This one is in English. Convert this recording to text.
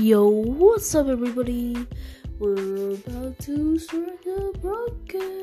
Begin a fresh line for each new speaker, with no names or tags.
Yo, what's up, everybody? We're about to start the broadcast.